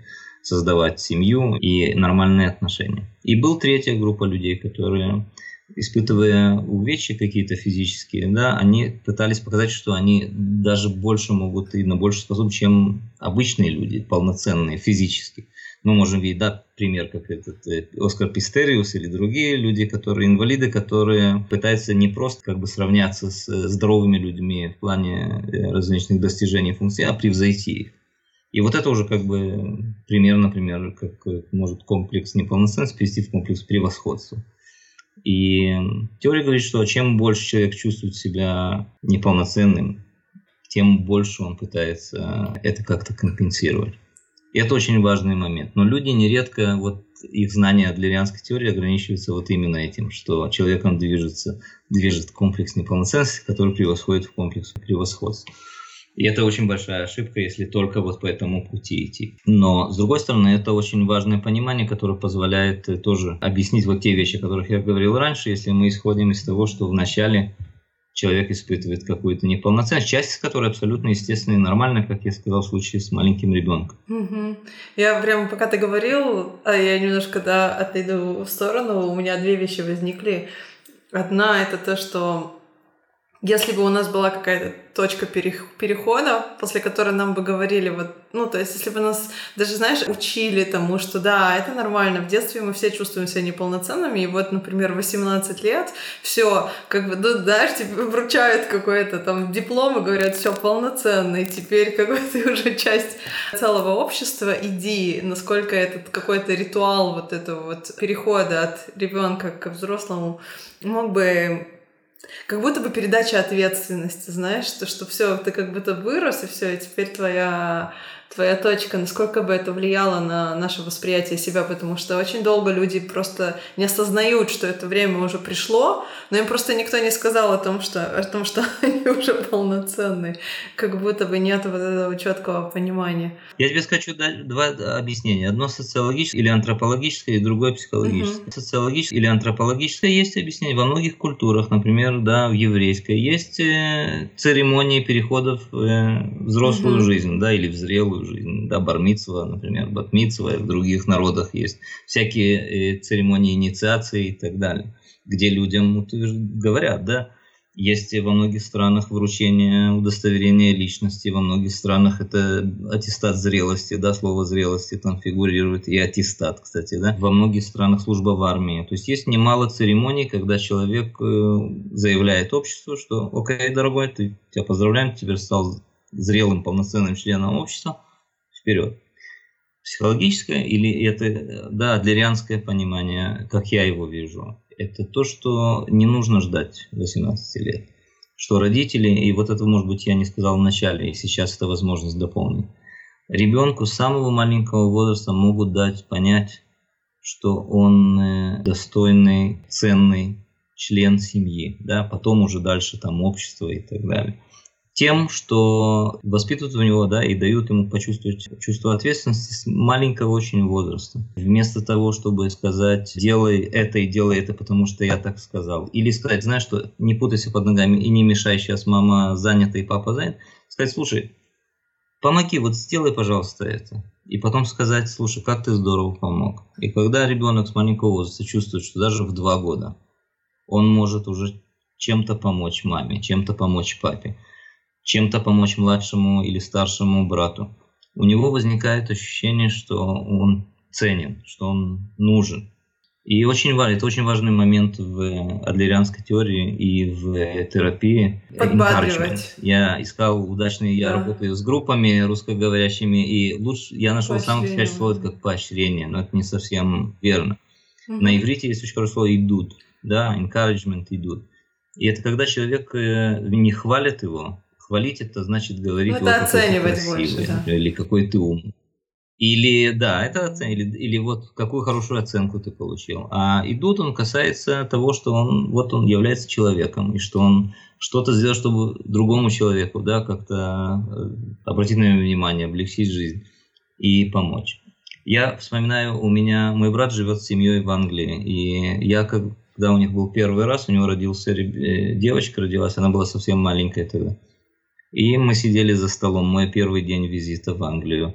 S2: создавать семью и нормальные отношения. И был третья группа людей, которые испытывая увечья какие-то физические, да, они пытались показать, что они даже больше могут и на больше способны, чем обычные люди, полноценные физически мы можем видеть, да, пример, как этот э, Оскар Пистериус или другие люди, которые инвалиды, которые пытаются не просто как бы сравняться с э, здоровыми людьми в плане э, различных достижений функций, а превзойти их. И вот это уже как бы пример, например, как может комплекс неполноценности привести в комплекс превосходства. И теория говорит, что чем больше человек чувствует себя неполноценным, тем больше он пытается это как-то компенсировать. И это очень важный момент. Но люди нередко, вот их знания адлерианской теории ограничиваются вот именно этим, что человеком движется, движет комплекс неполноценности, который превосходит в комплекс превосходства. И это очень большая ошибка, если только вот по этому пути идти. Но, с другой стороны, это очень важное понимание, которое позволяет э, тоже объяснить вот те вещи, о которых я говорил раньше, если мы исходим из того, что в начале человек испытывает какую-то неполноценность, часть из которой абсолютно естественная и нормальная, как я сказал, в случае с маленьким ребенком.
S1: Угу. Я прямо, пока ты говорил, а я немножко да, отойду в сторону, у меня две вещи возникли. Одна — это то, что если бы у нас была какая-то точка перехода, после которой нам бы говорили вот, ну, то есть, если бы нас даже, знаешь, учили тому, что да, это нормально, в детстве мы все чувствуем себя неполноценными, и вот, например, 18 лет, все, как бы, ну, знаешь, тебе вручают какой-то там диплом и говорят, все полноценный, теперь как бы ты уже часть целого общества, иди, насколько этот какой-то ритуал вот этого вот перехода от ребенка к взрослому мог бы как будто бы передача ответственности, знаешь, что, что все, ты как будто вырос, и все, и теперь твоя твоя точка, насколько бы это влияло на наше восприятие себя, потому что очень долго люди просто не осознают, что это время уже пришло, но им просто никто не сказал о том, что, о том, что [LAUGHS] они уже полноценные, как будто бы нет вот этого четкого понимания.
S2: Я тебе скажу два объяснения. Одно социологическое или антропологическое, и другое психологическое. Угу. Социологическое или антропологическое есть объяснение во многих культурах, например, да, в еврейской. Есть э, церемонии переходов в э, взрослую угу. жизнь, да, или в зрелую взрослую жизнь. Да, бармитсва, например, батмитсва, в других народах есть всякие э, церемонии инициации и так далее, где людям говорят, да, есть во многих странах вручение удостоверения личности, во многих странах это аттестат зрелости, да, слово зрелости там фигурирует, и аттестат, кстати, да. Во многих странах служба в армии. То есть есть немало церемоний, когда человек э, заявляет обществу, что, окей, дорогой, ты, тебя поздравляем, теперь стал зрелым, полноценным членом общества, вперед. Психологическое или это, да, адлерианское понимание, как я его вижу, это то, что не нужно ждать 18 лет. Что родители, и вот это, может быть, я не сказал в начале, и сейчас это возможность дополнить. Ребенку с самого маленького возраста могут дать понять, что он э, достойный, ценный член семьи, да, потом уже дальше там общество и так далее тем, что воспитывают у него, да, и дают ему почувствовать чувство ответственности с маленького очень возраста. Вместо того, чтобы сказать, делай это и делай это, потому что я так сказал. Или сказать, знаешь, что не путайся под ногами и не мешай, сейчас мама занята и папа занят. Сказать, слушай, помоги, вот сделай, пожалуйста, это. И потом сказать, слушай, как ты здорово помог. И когда ребенок с маленького возраста чувствует, что даже в два года он может уже чем-то помочь маме, чем-то помочь папе, чем-то помочь младшему или старшему брату, у него возникает ощущение, что он ценен, что он нужен. И очень важный, это очень важный момент в адлерианской теории и в терапии.
S1: Подбадривать.
S2: Я искал удачные, я да. работаю с группами русскоговорящими, и лучше я нашел самое подходящее слово как поощрение, но это не совсем верно. Угу. На иврите есть очень хорошее слово идут, да, encouragement идут. И это когда человек э, не хвалит его, Хвалить это значит говорить,
S1: ну, это вот оценивать красивый, больше,
S2: да. или какой ты ум. Или, да, это оценили, или, или вот какую хорошую оценку ты получил. А идут он касается того, что он, вот он является человеком, и что он что-то сделал, чтобы другому человеку, да, как-то э, обратить на него внимание, облегчить жизнь и помочь. Я вспоминаю, у меня, мой брат живет с семьей в Англии, и я, когда у них был первый раз, у него родился, э, девочка родилась, она была совсем маленькая тогда. И мы сидели за столом, мой первый день визита в Англию.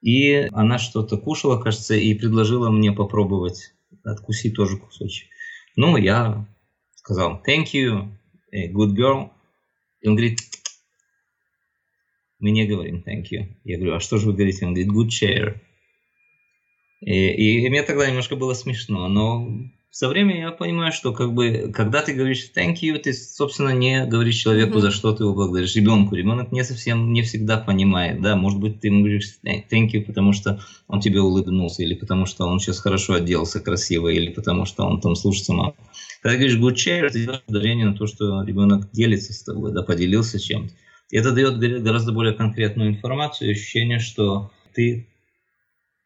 S2: И она что-то кушала, кажется, и предложила мне попробовать откусить тоже кусочек. Ну, я сказал, thank you, good girl. И он говорит, мы не говорим thank you. Я говорю, а что же вы говорите? Он говорит, good chair. И, и мне тогда немножко было смешно, но со временем я понимаю, что как бы, когда ты говоришь thank you, ты, собственно, не говоришь человеку, mm-hmm. за что ты его благодаришь, ребенку. Ребенок не совсем, не всегда понимает, да, может быть, ты ему говоришь thank you, потому что он тебе улыбнулся, или потому что он сейчас хорошо оделся, красиво, или потому что он там слушается маму. Когда ты говоришь good share, ты даешь ударение на то, что ребенок делится с тобой, да, поделился чем-то. И это дает гораздо более конкретную информацию, ощущение, что ты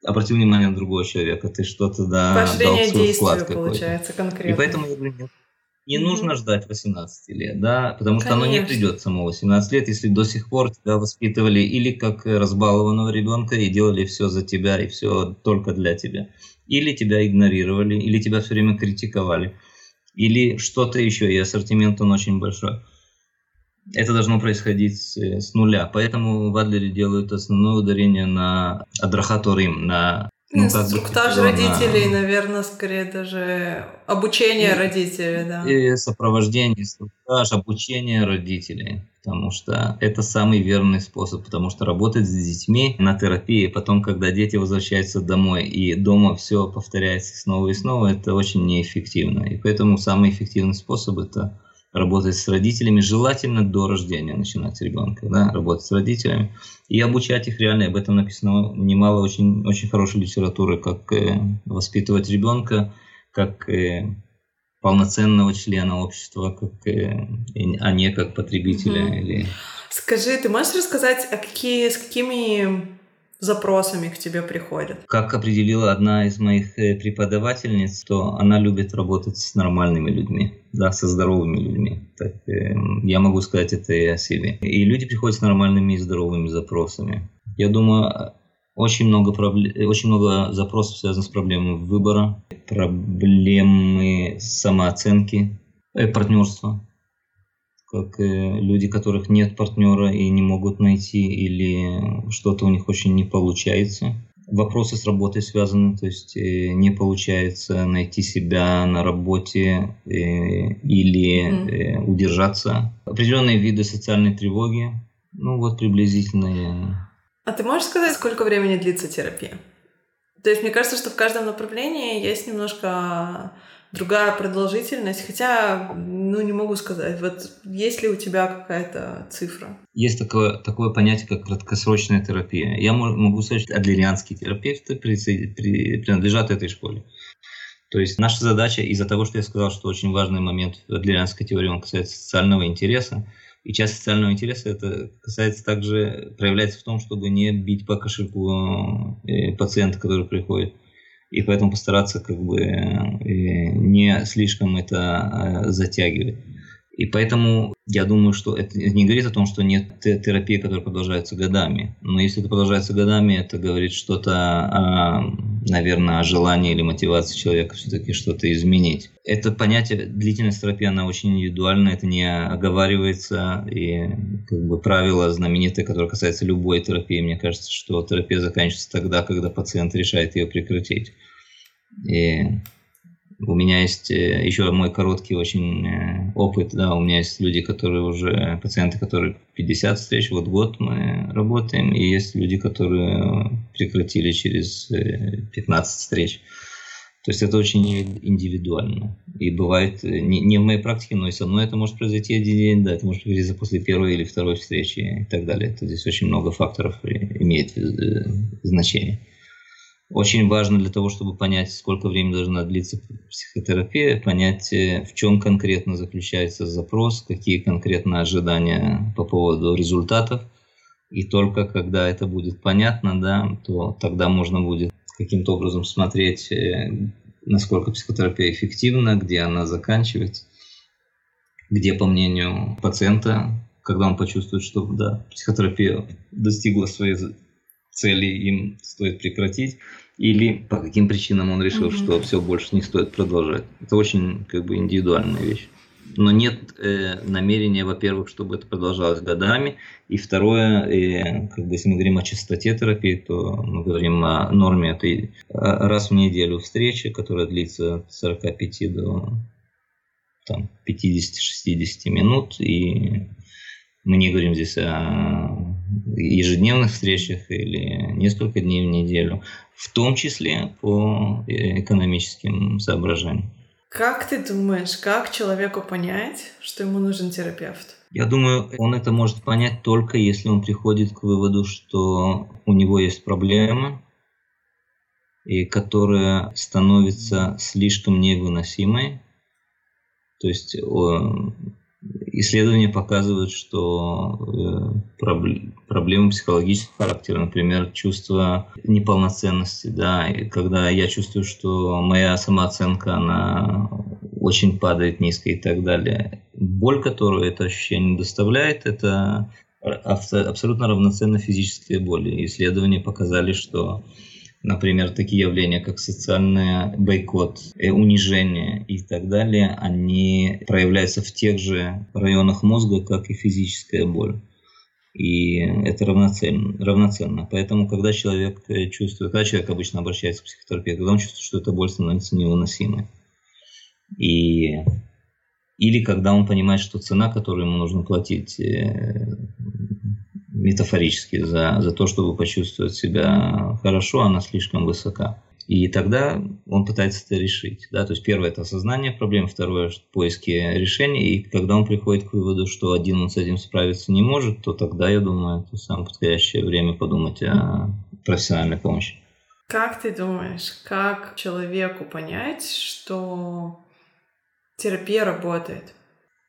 S2: обратил внимание на другого человека, ты что-то да,
S1: Поощрение дал свой вклад какой-то. получается конкретно.
S2: И поэтому я говорю, нет, не mm-hmm. нужно ждать 18 лет, да, потому что Конечно. оно не придет само 18 лет, если до сих пор тебя воспитывали или как разбалованного ребенка и делали все за тебя и все только для тебя, или тебя игнорировали, или тебя все время критиковали, или что-то еще, и ассортимент он очень большой это должно происходить с, с нуля. Поэтому в Адлере делают основное ударение на Адрахаторим, на
S1: Ну, Инструктаж родителей, на... наверное, скорее даже обучение и, родителей, да.
S2: И сопровождение, инструктаж, обучение родителей. Потому что это самый верный способ, потому что работать с детьми на терапии, потом, когда дети возвращаются домой, и дома все повторяется снова и снова, это очень неэффективно. И поэтому самый эффективный способ это работать с родителями, желательно до рождения начинать с ребенка, да, работать с родителями и обучать их реально. Об этом написано немало очень, очень хорошей литературы, как э, воспитывать ребенка, как э, полноценного члена общества, как, э, а не как потребителя. Mm-hmm. Или...
S1: Скажи, ты можешь рассказать, а какие, с какими запросами к тебе приходят?
S2: Как определила одна из моих э, преподавательниц, что она любит работать с нормальными людьми, да, со здоровыми людьми. Так, э, я могу сказать это и о себе. И люди приходят с нормальными и здоровыми запросами. Я думаю, очень много, проблем, очень много запросов связано с проблемой выбора, проблемы самооценки, э, партнерства как э, люди, которых нет партнера и не могут найти, или что-то у них очень не получается. Вопросы с работой связаны, то есть э, не получается найти себя на работе э, или mm. удержаться. Определенные виды социальной тревоги, ну вот приблизительно.
S1: А ты можешь сказать, сколько времени длится терапия? То есть мне кажется, что в каждом направлении есть немножко другая продолжительность, хотя, ну, не могу сказать. Вот есть ли у тебя какая-то цифра?
S2: Есть такое, такое понятие, как краткосрочная терапия. Я могу сказать, что адлерианские терапевты принадлежат этой школе. То есть наша задача, из-за того, что я сказал, что очень важный момент в адлерианской теории, он касается социального интереса, и часть социального интереса это касается также, проявляется в том, чтобы не бить по кошельку э, пациента, который приходит и поэтому постараться как бы э, не слишком это э, затягивать. И поэтому я думаю, что это не говорит о том, что нет терапии, которая продолжается годами. Но если это продолжается годами, это говорит что-то, наверное, о желании или мотивации человека все-таки что-то изменить. Это понятие длительность терапии, она очень индивидуальна, это не оговаривается. И как бы правило знаменитое, которое касается любой терапии, мне кажется, что терапия заканчивается тогда, когда пациент решает ее прекратить. И у меня есть э, еще мой короткий очень э, опыт, да, у меня есть люди, которые уже, пациенты, которые 50 встреч, вот год мы работаем, и есть люди, которые прекратили через 15 э, встреч. То есть это очень индивидуально. И бывает, не, не в моей практике, но и со мной это может произойти один день, да, это может произойти после первой или второй встречи и так далее. Это здесь очень много факторов имеет значение. Очень важно для того, чтобы понять, сколько времени должна длиться психотерапия, понять, э, в чем конкретно заключается запрос, какие конкретно ожидания по поводу результатов. И только когда это будет понятно, да, то тогда можно будет каким-то образом смотреть, э, насколько психотерапия эффективна, где она заканчивается, где, по мнению пациента, когда он почувствует, что да, психотерапия достигла своей цели им стоит прекратить, или по каким причинам он решил, mm-hmm. что все больше не стоит продолжать. Это очень как бы индивидуальная вещь. Но нет э, намерения, во-первых, чтобы это продолжалось годами, и второе, э, как бы если мы говорим о частоте терапии, то мы говорим о норме это э, раз в неделю встречи, которая длится от 45 до там, 50-60 минут, и мы не говорим здесь о ежедневных встречах или несколько дней в неделю, в том числе по экономическим соображениям.
S1: Как ты думаешь, как человеку понять, что ему нужен терапевт?
S2: Я думаю, он это может понять только если он приходит к выводу, что у него есть проблема, и которая становится слишком невыносимой. То есть Исследования показывают, что э, проблемы психологического характера, например, чувство неполноценности, да, и когда я чувствую, что моя самооценка, она очень падает низко и так далее. Боль, которую это ощущение доставляет, это абсолютно равноценно физической боли. Исследования показали, что например, такие явления, как социальный бойкот, э, унижение и так далее, они проявляются в тех же районах мозга, как и физическая боль. И это равноценно, равноценно. Поэтому, когда человек э, чувствует, когда человек обычно обращается к психотерапевту, когда он чувствует, что эта боль становится невыносимой. И, или когда он понимает, что цена, которую ему нужно платить э, метафорически за, за то, чтобы почувствовать себя хорошо, она слишком высока. И тогда он пытается это решить. Да? То есть первое – это осознание проблем, второе – поиски решений. И когда он приходит к выводу, что один он с этим справиться не может, то тогда, я думаю, это самое подходящее время подумать о профессиональной помощи.
S1: Как ты думаешь, как человеку понять, что терапия работает?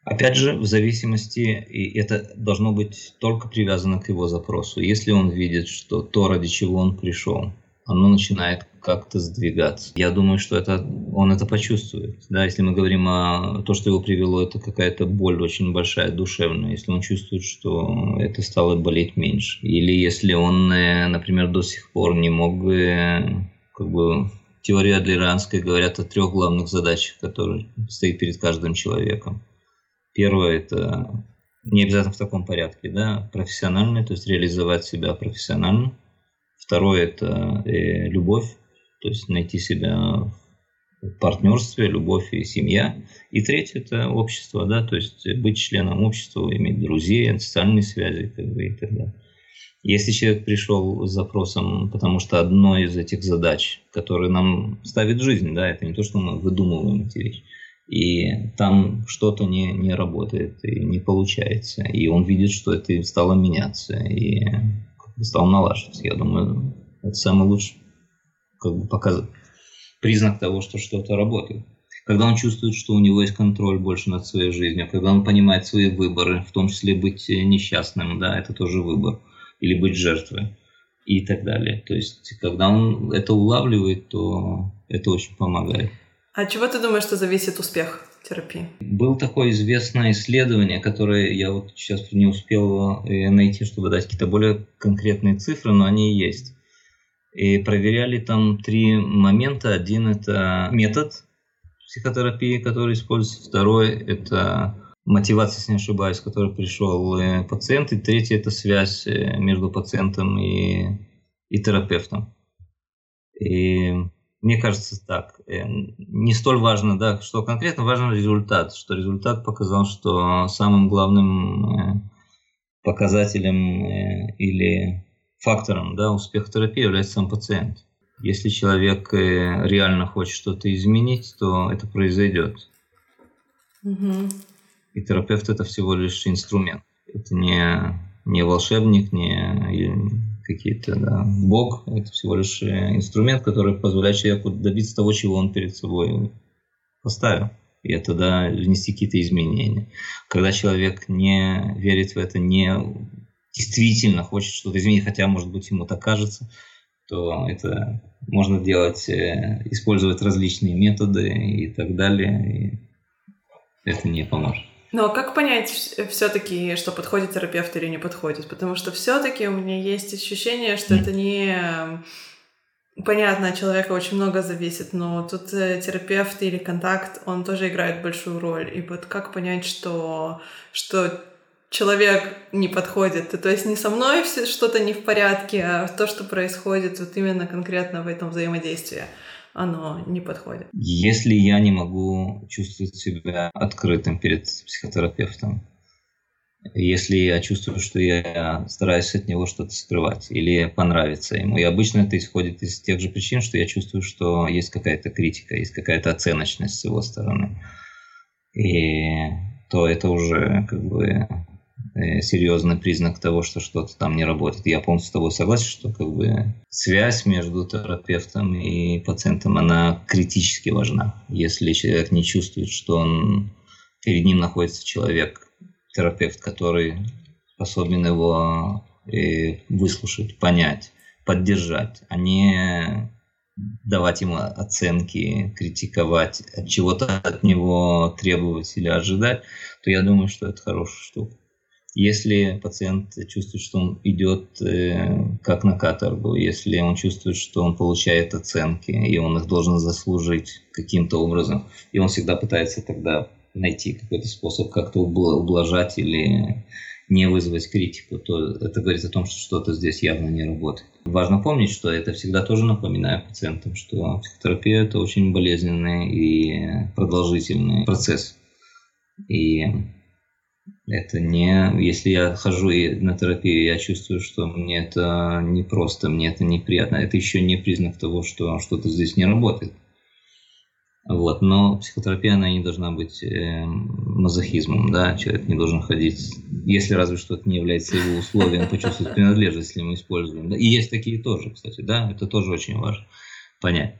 S2: Опять же, в зависимости, и это должно быть только привязано к его запросу. Если он видит, что то, ради чего он пришел, оно начинает как-то сдвигаться. Я думаю, что это, он это почувствует. Да, если мы говорим о то, что его привело, это какая-то боль очень большая, душевная. Если он чувствует, что это стало болеть меньше. Или если он, э, например, до сих пор не мог как бы теории адлеранской говорят о трех главных задачах, которые стоят перед каждым человеком. Первое – это не обязательно в таком порядке, да, профессиональное, то есть реализовать себя профессионально – Второе – это э, любовь, то есть найти себя в партнерстве, любовь и семья. И третье – это общество, да, то есть быть членом общества, иметь друзей, социальные связи как бы, и так далее. Если человек пришел с запросом, потому что одной из этих задач, которые нам ставит жизнь, да, это не то, что мы выдумываем эти вещи, и там что-то не, не работает и не получается, и он видит, что это стало меняться, и стал налаживаться. Я думаю, это самый лучший как бы, показ... признак того, что что-то работает. Когда он чувствует, что у него есть контроль больше над своей жизнью, когда он понимает свои выборы, в том числе быть несчастным, да, это тоже выбор, или быть жертвой и так далее. То есть, когда он это улавливает, то это очень помогает.
S1: А чего ты думаешь, что зависит успех? терапии?
S2: Было такое известное исследование, которое я вот сейчас не успел э, найти, чтобы дать какие-то более конкретные цифры, но они есть. И проверяли там три момента. Один – это метод психотерапии, который используется. Второй – это мотивация, если не ошибаюсь, который пришел э, пациент. И третий – это связь э, между пациентом и, и терапевтом. И мне кажется так. Э, не столь важно, да, что конкретно, важен результат. Что результат показал, что самым главным э, показателем э, или фактором да, успеха терапии является сам пациент. Если человек реально хочет что-то изменить, то это произойдет. Угу. И терапевт это всего лишь инструмент. Это не, не волшебник, не какие-то, да. Бог – это всего лишь э, инструмент, который позволяет человеку добиться того, чего он перед собой поставил. И это, да, внести какие-то изменения. Когда человек не верит в это, не действительно хочет что-то изменить, хотя, может быть, ему так кажется, то это можно делать, э, использовать различные методы и так далее. И это не поможет.
S1: А как понять все-таки, что подходит терапевт или не подходит? Потому что все-таки у меня есть ощущение, что это не понятно, от человека очень много зависит, но тут э, терапевт или контакт, он тоже играет большую роль. И вот как понять, что, что человек не подходит? То есть не со мной что-то не в порядке, а то, что происходит вот именно конкретно в этом взаимодействии оно не подходит.
S2: Если я не могу чувствовать себя открытым перед психотерапевтом, если я чувствую, что я стараюсь от него что-то скрывать или понравиться ему. И обычно это исходит из тех же причин, что я чувствую, что есть какая-то критика, есть какая-то оценочность с его стороны. И то это уже как бы серьезный признак того, что что-то там не работает. Я полностью с тобой согласен, что как бы связь между терапевтом и пациентом, она критически важна. Если человек не чувствует, что он, перед ним находится человек, терапевт, который способен его э, выслушать, понять, поддержать, а не давать ему оценки, критиковать, чего-то от него требовать или ожидать, то я думаю, что это хорошая штука. Если пациент чувствует, что он идет э, как на каторгу, если он чувствует, что он получает оценки, и он их должен заслужить каким-то образом, и он всегда пытается тогда найти какой-то способ как-то ублажать или, не вызвать критику, то это говорит о том, что что-то здесь явно не работает. Важно помнить, что это всегда тоже напоминаю пациентам, что психотерапия – это очень болезненный и продолжительный процесс. И это не... Если я хожу на терапию, я чувствую, что мне это не просто, мне это неприятно. Это еще не признак того, что что-то здесь не работает. Вот. Но психотерапия, она не должна быть э, мазохизмом, да, человек не должен ходить, если разве что это не является его условием почувствовать принадлежность, если мы используем. Да. И есть такие тоже, кстати, да, это тоже очень важно понять.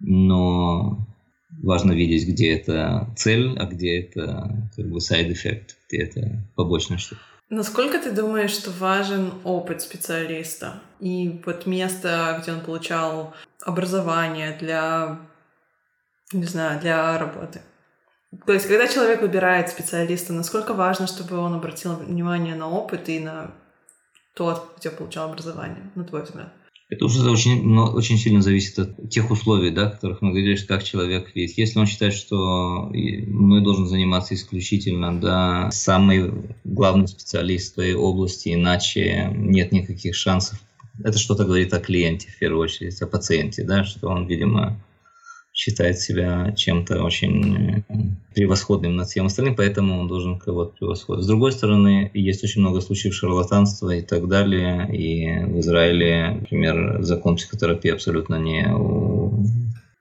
S2: Но важно видеть, где это цель, а где это как бы side effect, где это побочная штука.
S1: Насколько ты думаешь, что важен опыт специалиста и вот место, где он получал образование для не знаю, для работы. То есть, когда человек выбирает специалиста, насколько важно, чтобы он обратил внимание на опыт и на то, где получал образование, на твой взгляд?
S2: Это уже очень, очень сильно зависит от тех условий, да, которых мы говорили, как человек видит. Если он считает, что мы должен заниматься исключительно да, самый главный специалист в своей области, иначе нет никаких шансов. Это что-то говорит о клиенте в первую очередь, о пациенте, да, что он, видимо, считает себя чем-то очень э, превосходным над всем остальным, поэтому он должен кого-то превосходить. С другой стороны, есть очень много случаев шарлатанства и так далее, и в Израиле, например, закон психотерапии абсолютно не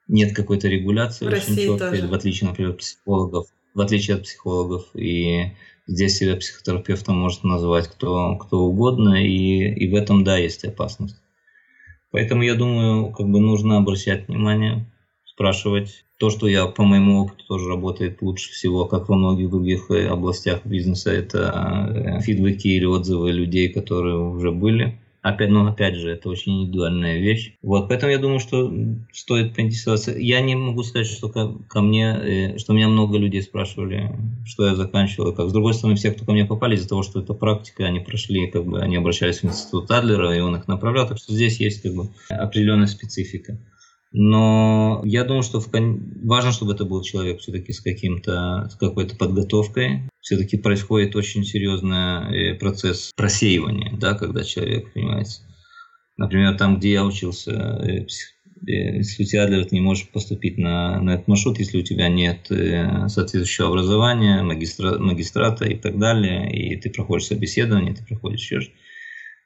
S2: нет какой-то регуляции в очень четкой, в отличие, например, от психологов, в отличие от психологов, и здесь себя психотерапевтом может назвать кто, кто угодно, и, и в этом, да, есть опасность. Поэтому, я думаю, как бы нужно обращать внимание спрашивать. То, что я по моему опыту тоже работает лучше всего, как во многих других э, областях бизнеса, это э, фидбэки или отзывы людей, которые уже были. Опять, но опять же, это очень индивидуальная вещь. Вот, поэтому я думаю, что стоит поинтересоваться. Я не могу сказать, что ко, ко мне, э, что меня много людей спрашивали, что я заканчивал, как. С другой стороны, все, кто ко мне попали, из-за того, что это практика, они прошли, как бы, они обращались в институт Адлера, и он их направлял, так что здесь есть, как бы, определенная специфика. Но я думаю, что в кон... важно, чтобы это был человек все-таки с каким-то, с какой-то подготовкой. Все-таки происходит очень серьезный э, процесс просеивания, да, когда человек, понимаете. Например, там, где я учился, э, э, если у тебя ты не можешь поступить на, на этот маршрут, если у тебя нет соответствующего образования, магистра, магистрата и так далее, и ты проходишь собеседование, ты проходишь еще.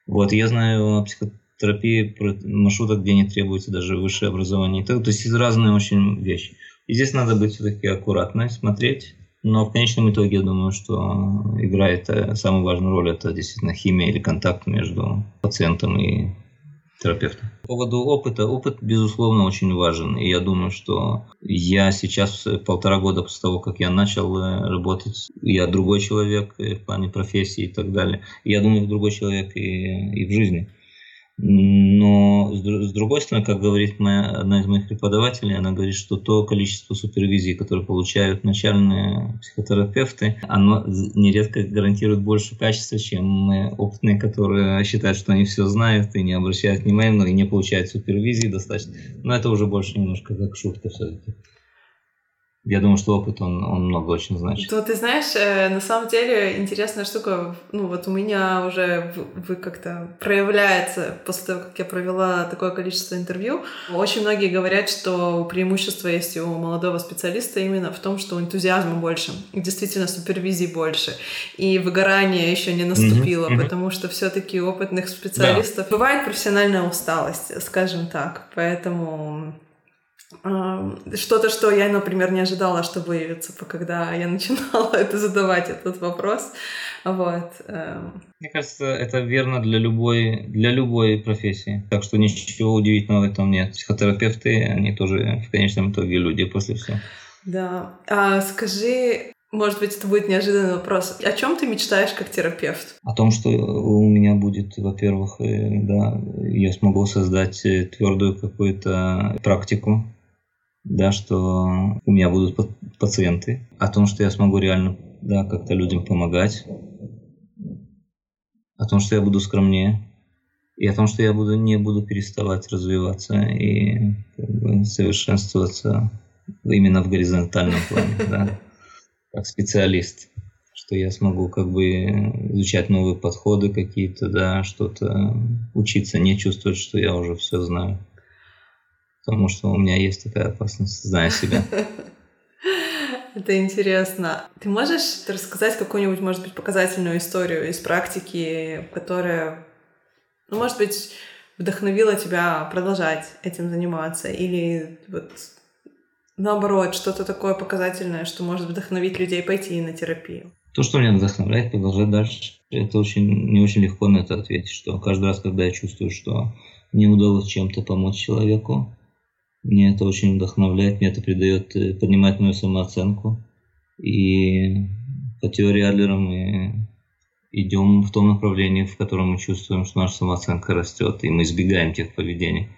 S2: Вот, я знаю психо терапии маршрутах, где не требуется даже высшее образование. То есть разные очень вещи. И здесь надо быть все-таки аккуратно, смотреть. Но в конечном итоге я думаю, что играет э, самую важную роль это действительно химия или контакт между пациентом и терапевтом. По поводу опыта. Опыт, безусловно, очень важен. И я думаю, что я сейчас э, полтора года после того, как я начал э, работать, я другой человек в плане профессии и так далее. Я думаю, другой человек и, и в жизни. Но с другой стороны, как говорит моя, одна из моих преподавателей, она говорит, что то количество супервизий, которые получают начальные психотерапевты, оно нередко гарантирует больше качества, чем опытные, которые считают, что они все знают и не обращают внимания, но и не получают супервизии достаточно. Но это уже больше немножко как шутка все-таки. Я думаю, что опыт, он, он много очень значит.
S1: То ты знаешь, э, на самом деле интересная штука, ну вот у меня уже вы как-то проявляется после того, как я провела такое количество интервью. Очень многие говорят, что преимущество есть у молодого специалиста именно в том, что энтузиазма больше, и действительно супервизии больше, и выгорание еще не наступило, mm-hmm. потому что все-таки опытных специалистов да. бывает профессиональная усталость, скажем так, поэтому что-то, что я, например, не ожидала, что выявится, когда я начинала [LAUGHS] это задавать этот вопрос. Вот. Эм.
S2: Мне кажется, это верно для любой, для любой профессии. Так что ничего удивительного в этом нет. Психотерапевты, они тоже в конечном итоге люди после всего.
S1: Да. А скажи, может быть, это будет неожиданный вопрос. О чем ты мечтаешь как терапевт?
S2: О том, что у меня будет, во-первых, э, да, я смогу создать э, твердую какую-то практику да, что у меня будут пациенты, о том, что я смогу реально да, как-то людям помогать, о том, что я буду скромнее, и о том, что я буду, не буду переставать развиваться и как бы, совершенствоваться именно в горизонтальном плане, да, как специалист. что я смогу как бы изучать новые подходы какие-то, да, что-то учиться, не чувствовать, что я уже все знаю. Потому что у меня есть такая опасность, зная себя. [LAUGHS]
S1: Это интересно. Ты можешь рассказать какую-нибудь, может быть, показательную историю из практики, которая, ну, может быть, вдохновила тебя продолжать этим заниматься? Или вот наоборот, что-то такое показательное, что может вдохновить людей пойти на терапию?
S2: То, что меня вдохновляет продолжать дальше, это очень не очень легко на это ответить, что каждый раз, когда я чувствую, что мне удалось чем-то помочь человеку, мне это очень вдохновляет, мне это придает, э, поднимает мою самооценку. И по теории Адлера мы идем в том направлении, в котором мы чувствуем, что наша самооценка растет, и мы избегаем тех поведений,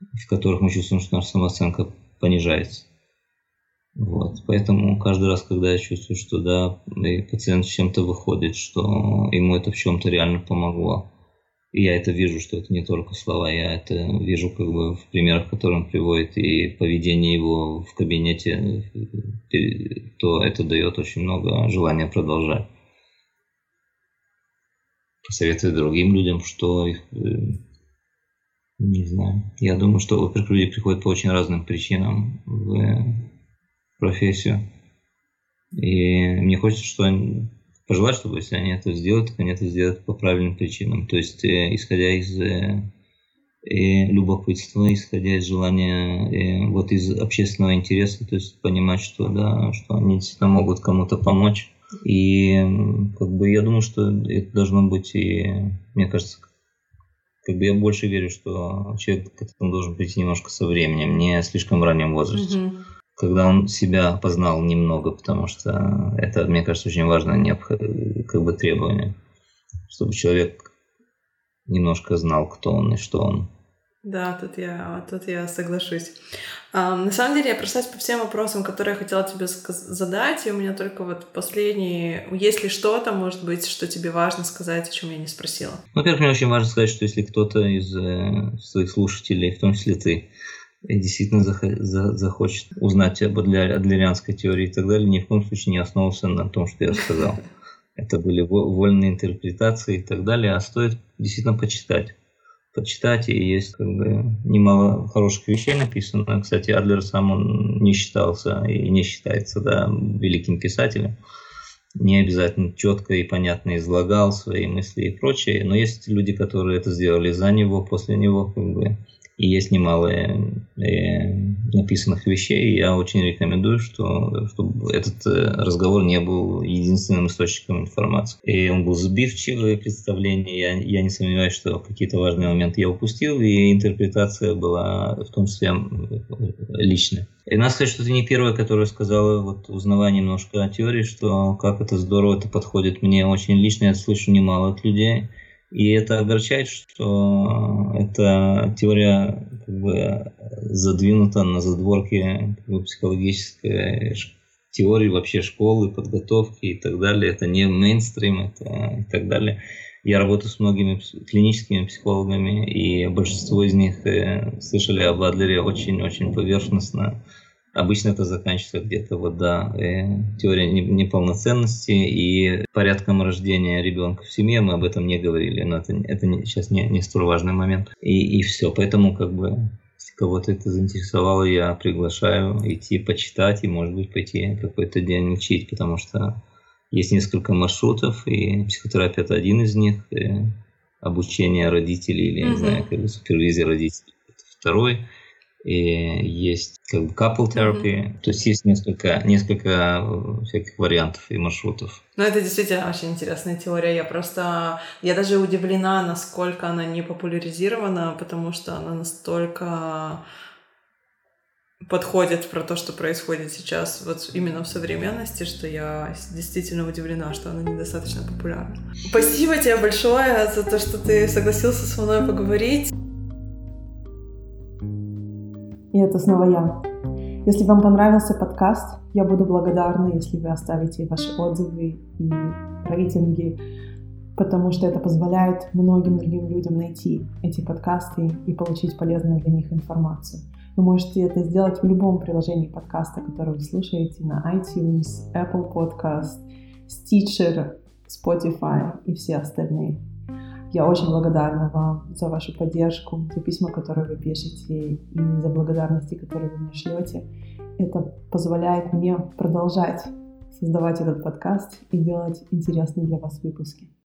S2: в которых мы чувствуем, что наша самооценка понижается. Вот. Поэтому каждый раз, когда я чувствую, что да, и пациент с чем-то выходит, что ему это в чем-то реально помогло, и я это вижу, что это не только слова, я это вижу как бы в примерах, которые он приводит, и поведение его в кабинете, то это дает очень много желания продолжать. Посоветую другим людям, что их э, не знаю. Я думаю, что, во-первых, люди приходят по очень разным причинам в профессию. И мне хочется, что они, пожелать, чтобы если они это сделают, то они это сделают по правильным причинам. То есть, э, исходя из э, э, любопытства, исходя из желания, э, вот из общественного интереса, то есть понимать, что да, что они действительно могут кому-то помочь. И как бы я думаю, что это должно быть и, мне кажется, как бы я больше верю, что человек к этому должен прийти немножко со временем, не слишком в раннем возрасте. Mm-hmm. Когда он себя познал немного, потому что это, мне кажется, очень важное необх... как бы требование, чтобы человек немножко знал, кто он и что он.
S1: Да, тут я, тут я соглашусь. А, на самом деле я прошлась по всем вопросам, которые я хотела тебе задать, и у меня только вот последние... Есть ли что-то, может быть, что тебе важно сказать, о чем я не спросила?
S2: Во-первых, мне очень важно сказать, что если кто-то из э, своих слушателей, в том числе ты, действительно захочет узнать об адлерианской теории и так далее, ни в коем случае не основывался на том, что я сказал. [LAUGHS] Это были вольные интерпретации и так далее, а стоит действительно почитать почитать, и есть как бы немало хороших вещей написано. Кстати, Адлер сам он не считался и не считается да, великим писателем. Не обязательно четко и понятно излагал свои мысли и прочее, но есть люди, которые это сделали за него, после него, как бы, и есть немало э, написанных вещей. Я очень рекомендую, что, чтобы этот э, разговор не был единственным источником информации. И он был сбивчивое представление. Я, я не сомневаюсь, что какие-то важные моменты я упустил, и интерпретация была в том числе личная. И надо сказать, что ты не первая, которая сказала, вот узнавая немножко о теории, что как это здорово, это подходит мне очень лично, я слышу немало от людей. И это огорчает, что эта теория как бы задвинута на задворке как бы, психологической теории вообще школы, подготовки и так далее. Это не мейнстрим, это и так далее. Я работаю с многими клиническими психологами, и большинство из них э, слышали об Адлере очень-очень поверхностно. Обычно это заканчивается где-то вот, да, э, теория неполноценности и порядком рождения ребенка в семье, мы об этом не говорили, но это, это не, сейчас не, не столь важный момент. И, и все, поэтому как бы если кого-то это заинтересовало, я приглашаю идти почитать и, может быть, пойти какой-то день учить, потому что есть несколько маршрутов, и психотерапия – это один из них, и обучение родителей или, mm-hmm. не знаю, как бы супервизия родителей – это второй – и есть как бы couple therapy, mm-hmm. то есть есть несколько, несколько э, всяких вариантов и маршрутов.
S1: Ну, это действительно очень интересная теория. Я просто, я даже удивлена, насколько она не популяризирована, потому что она настолько подходит про то, что происходит сейчас вот именно в современности, что я действительно удивлена, что она недостаточно популярна. Спасибо тебе большое за то, что ты согласился со мной поговорить. И это снова я. Если вам понравился подкаст, я буду благодарна, если вы оставите ваши отзывы и рейтинги, потому что это позволяет многим другим людям найти эти подкасты и получить полезную для них информацию. Вы можете это сделать в любом приложении подкаста, которое вы слушаете, на iTunes, Apple Podcast, Stitcher, Spotify и все остальные. Я очень благодарна вам за вашу поддержку, за письма, которые вы пишете, и за благодарности, которые вы мне шлете. Это позволяет мне продолжать создавать этот подкаст и делать интересные для вас выпуски.